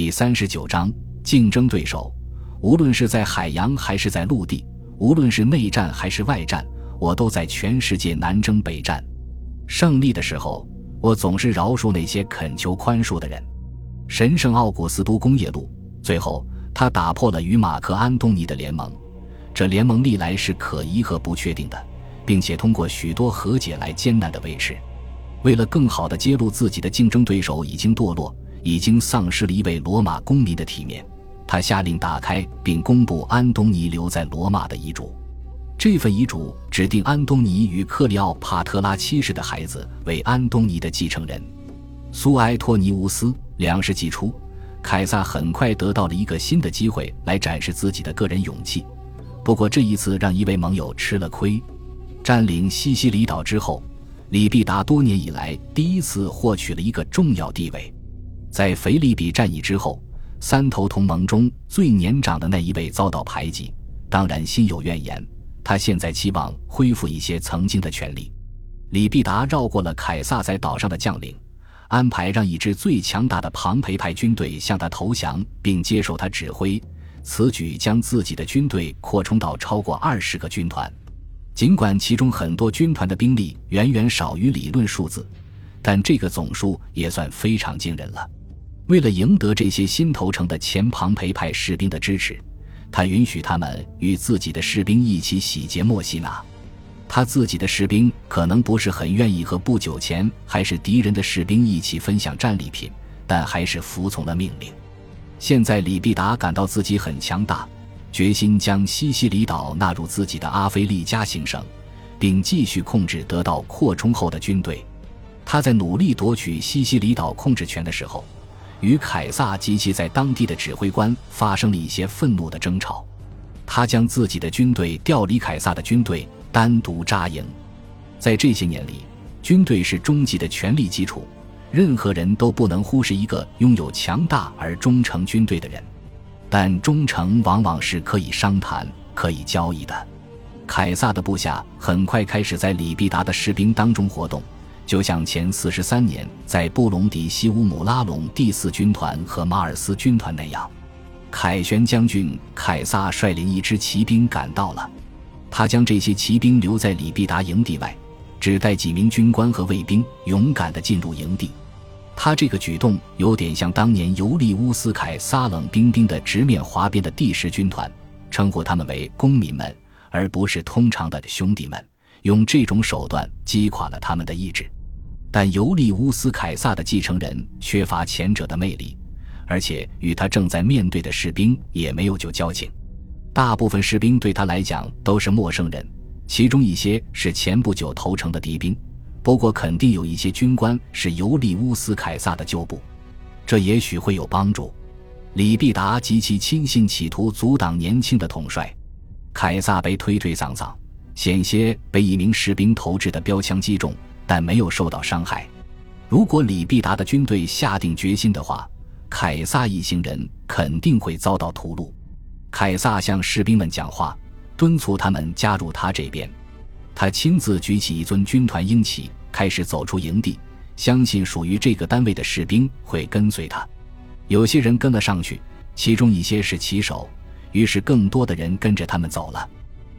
第三十九章竞争对手。无论是在海洋还是在陆地，无论是内战还是外战，我都在全世界南征北战。胜利的时候，我总是饶恕那些恳求宽恕的人。神圣奥古斯都工业路。最后，他打破了与马克安东尼的联盟。这联盟历来是可疑和不确定的，并且通过许多和解来艰难的维持。为了更好地揭露自己的竞争对手已经堕落、已经丧失了一位罗马公民的体面，他下令打开并公布安东尼留在罗马的遗嘱。这份遗嘱指定安东尼与克里奥帕特拉七世的孩子为安东尼的继承人。苏埃托尼乌斯两世纪初，凯撒很快得到了一个新的机会来展示自己的个人勇气。不过这一次让一位盟友吃了亏。占领西西里岛之后。李必达多年以来第一次获取了一个重要地位，在腓力比战役之后，三头同盟中最年长的那一位遭到排挤，当然心有怨言。他现在期望恢复一些曾经的权利。李必达绕过了凯撒在岛上的将领，安排让一支最强大的庞培派军队向他投降并接受他指挥。此举将自己的军队扩充到超过二十个军团。尽管其中很多军团的兵力远远少于理论数字，但这个总数也算非常惊人了。为了赢得这些新投诚的前庞培派士兵的支持，他允许他们与自己的士兵一起洗劫墨西拿。他自己的士兵可能不是很愿意和不久前还是敌人的士兵一起分享战利品，但还是服从了命令。现在李必达感到自己很强大。决心将西西里岛纳入自己的阿非利加行省，并继续控制得到扩充后的军队。他在努力夺取西西里岛控制权的时候，与凯撒及其在当地的指挥官发生了一些愤怒的争吵。他将自己的军队调离凯撒的军队，单独扎营。在这些年里，军队是终极的权力基础，任何人都不能忽视一个拥有强大而忠诚军队的人。但忠诚往往是可以商谈、可以交易的。凯撒的部下很快开始在里必达的士兵当中活动，就像前四十三年在布隆迪西乌姆拉隆第四军团和马尔斯军团那样。凯旋将军凯撒率领一支骑兵赶到了，他将这些骑兵留在里必达营地外，只带几名军官和卫兵，勇敢地进入营地。他这个举动有点像当年尤利乌斯凯撒冷冰冰的直面滑边的第十军团，称呼他们为公民们，而不是通常的兄弟们，用这种手段击垮了他们的意志。但尤利乌斯凯撒的继承人缺乏前者的魅力，而且与他正在面对的士兵也没有旧交情。大部分士兵对他来讲都是陌生人，其中一些是前不久投诚的敌兵。不过，肯定有一些军官是尤利乌斯·凯撒的旧部，这也许会有帮助。李必达及其亲信企图阻挡年轻的统帅，凯撒被推推搡搡，险些被一名士兵投掷的标枪击中，但没有受到伤害。如果李必达的军队下定决心的话，凯撒一行人肯定会遭到屠戮。凯撒向士兵们讲话，敦促他们加入他这边。他亲自举起一尊军团鹰旗，开始走出营地，相信属于这个单位的士兵会跟随他。有些人跟了上去，其中一些是骑手，于是更多的人跟着他们走了。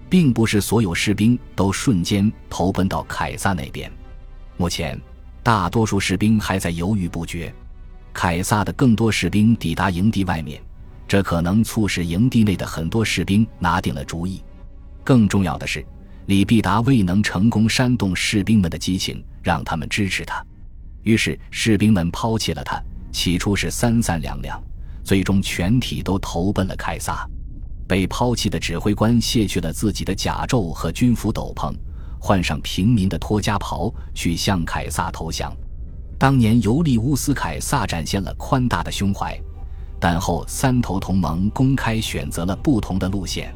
并不是所有士兵都瞬间投奔到凯撒那边。目前，大多数士兵还在犹豫不决。凯撒的更多士兵抵达营地外面，这可能促使营地内的很多士兵拿定了主意。更重要的是。李必达未能成功煽动士兵们的激情，让他们支持他，于是士兵们抛弃了他。起初是三三两两，最终全体都投奔了凯撒。被抛弃的指挥官卸去了自己的甲胄和军服斗篷，换上平民的托家袍，去向凯撒投降。当年尤利乌斯·凯撒展现了宽大的胸怀，但后三头同盟公开选择了不同的路线。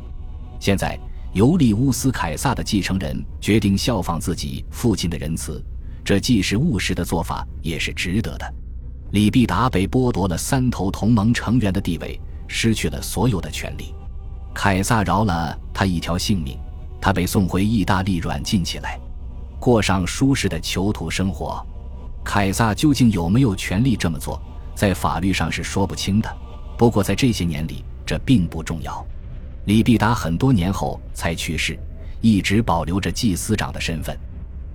现在。尤利乌斯·凯撒的继承人决定效仿自己父亲的仁慈，这既是务实的做法，也是值得的。李必达被剥夺了三头同盟成员的地位，失去了所有的权利。凯撒饶了他一条性命，他被送回意大利软禁起来，过上舒适的囚徒生活。凯撒究竟有没有权利这么做？在法律上是说不清的。不过在这些年里，这并不重要。李必达很多年后才去世，一直保留着祭司长的身份。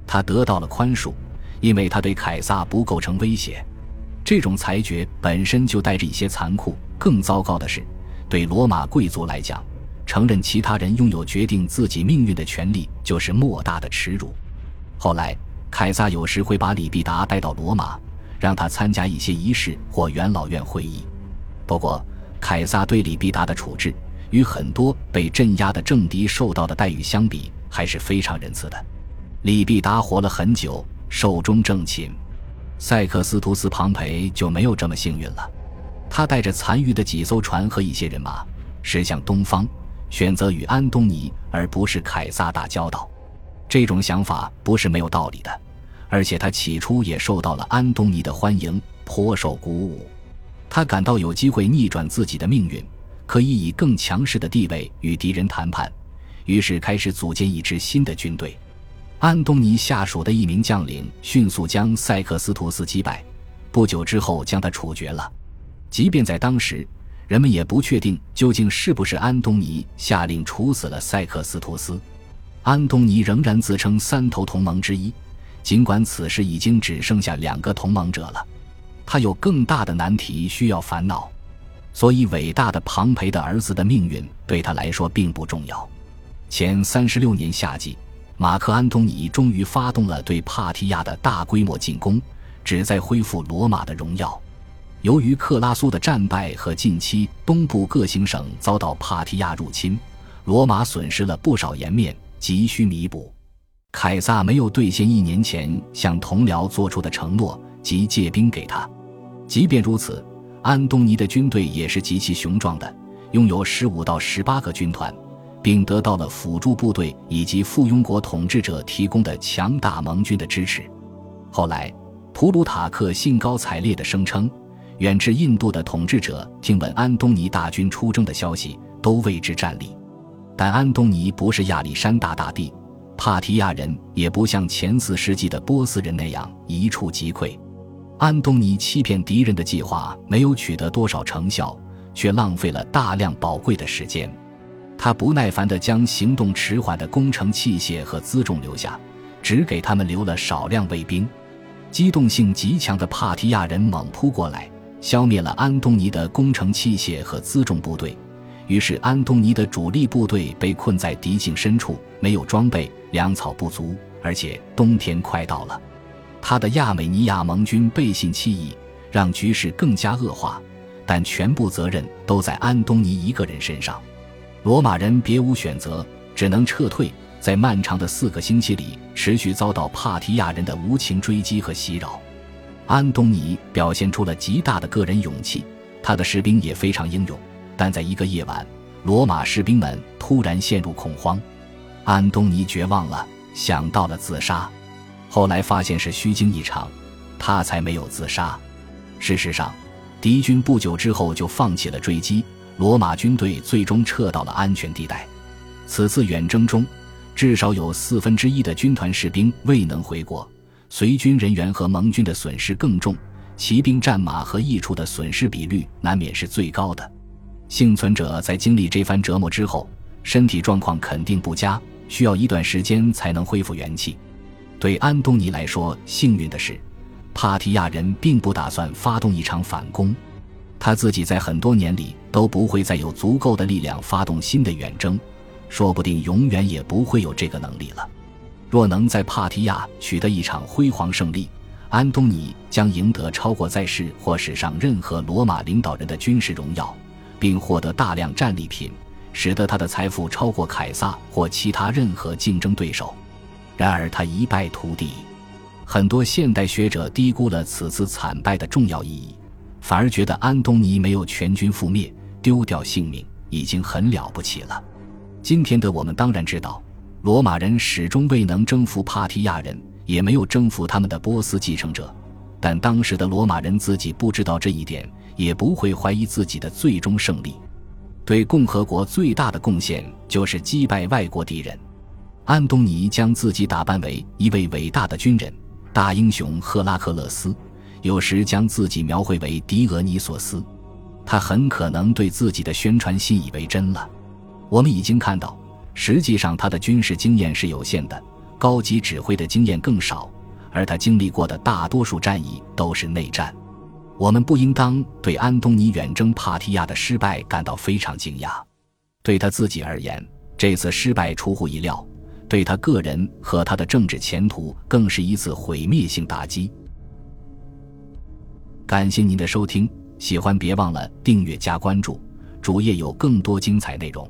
他得到了宽恕，因为他对凯撒不构成威胁。这种裁决本身就带着一些残酷。更糟糕的是，对罗马贵族来讲，承认其他人拥有决定自己命运的权利就是莫大的耻辱。后来，凯撒有时会把李必达带到罗马，让他参加一些仪式或元老院会议。不过，凯撒对李必达的处置与很多被镇压的政敌受到的待遇相比，还是非常仁慈的。李必达活了很久，寿终正寝。塞克斯图斯·庞培就没有这么幸运了。他带着残余的几艘船和一些人马驶向东方，选择与安东尼而不是凯撒打交道。这种想法不是没有道理的，而且他起初也受到了安东尼的欢迎，颇受鼓舞。他感到有机会逆转自己的命运，可以以更强势的地位与敌人谈判，于是开始组建一支新的军队。安东尼下属的一名将领迅速将塞克斯图斯击败，不久之后将他处决了。即便在当时，人们也不确定究竟是不是安东尼下令处死了塞克斯图斯。安东尼仍然自称三头同盟之一，尽管此时已经只剩下两个同盟者了。他有更大的难题需要烦恼，所以伟大的庞培的儿子的命运对他来说并不重要。前三十六年夏季。马克·安东尼终于发动了对帕提亚的大规模进攻，旨在恢复罗马的荣耀。由于克拉苏的战败和近期东部各行省遭到帕提亚入侵，罗马损失了不少颜面，急需弥补。凯撒没有兑现一年前向同僚做出的承诺，即借兵给他。即便如此，安东尼的军队也是极其雄壮的，拥有十五到十八个军团。并得到了辅助部队以及附庸国统治者提供的强大盟军的支持。后来，普鲁塔克兴高采烈地声称，远至印度的统治者听闻安东尼大军出征的消息，都为之战栗。但安东尼不是亚历山大大帝，帕提亚人也不像前四世纪的波斯人那样一触即溃。安东尼欺骗敌人的计划没有取得多少成效，却浪费了大量宝贵的时间。他不耐烦地将行动迟缓的工程器械和辎重留下，只给他们留了少量卫兵。机动性极强的帕提亚人猛扑过来，消灭了安东尼的工程器械和辎重部队。于是，安东尼的主力部队被困在敌境深处，没有装备，粮草不足，而且冬天快到了。他的亚美尼亚盟军背信弃义，让局势更加恶化。但全部责任都在安东尼一个人身上。罗马人别无选择，只能撤退。在漫长的四个星期里，持续遭到帕提亚人的无情追击和袭扰。安东尼表现出了极大的个人勇气，他的士兵也非常英勇。但在一个夜晚，罗马士兵们突然陷入恐慌，安东尼绝望了，想到了自杀。后来发现是虚惊一场，他才没有自杀。事实上，敌军不久之后就放弃了追击。罗马军队最终撤到了安全地带。此次远征中，至少有四分之一的军团士兵未能回国，随军人员和盟军的损失更重，骑兵、战马和益处的损失比率难免是最高的。幸存者在经历这番折磨之后，身体状况肯定不佳，需要一段时间才能恢复元气。对安东尼来说，幸运的是，帕提亚人并不打算发动一场反攻。他自己在很多年里都不会再有足够的力量发动新的远征，说不定永远也不会有这个能力了。若能在帕提亚取得一场辉煌胜利，安东尼将赢得超过在世或史上任何罗马领导人的军事荣耀，并获得大量战利品，使得他的财富超过凯撒或其他任何竞争对手。然而他一败涂地，很多现代学者低估了此次惨败的重要意义。反而觉得安东尼没有全军覆灭、丢掉性命已经很了不起了。今天的我们当然知道，罗马人始终未能征服帕提亚人，也没有征服他们的波斯继承者。但当时的罗马人自己不知道这一点，也不会怀疑自己的最终胜利。对共和国最大的贡献就是击败外国敌人。安东尼将自己打扮为一位伟大的军人、大英雄赫拉克勒斯。有时将自己描绘为狄俄尼索斯。他很可能对自己的宣传信以为真了。我们已经看到，实际上他的军事经验是有限的，高级指挥的经验更少，而他经历过的大多数战役都是内战。我们不应当对安东尼远征帕提亚的失败感到非常惊讶。对他自己而言，这次失败出乎意料；对他个人和他的政治前途，更是一次毁灭性打击。感谢您的收听。喜欢别忘了订阅加关注，主页有更多精彩内容。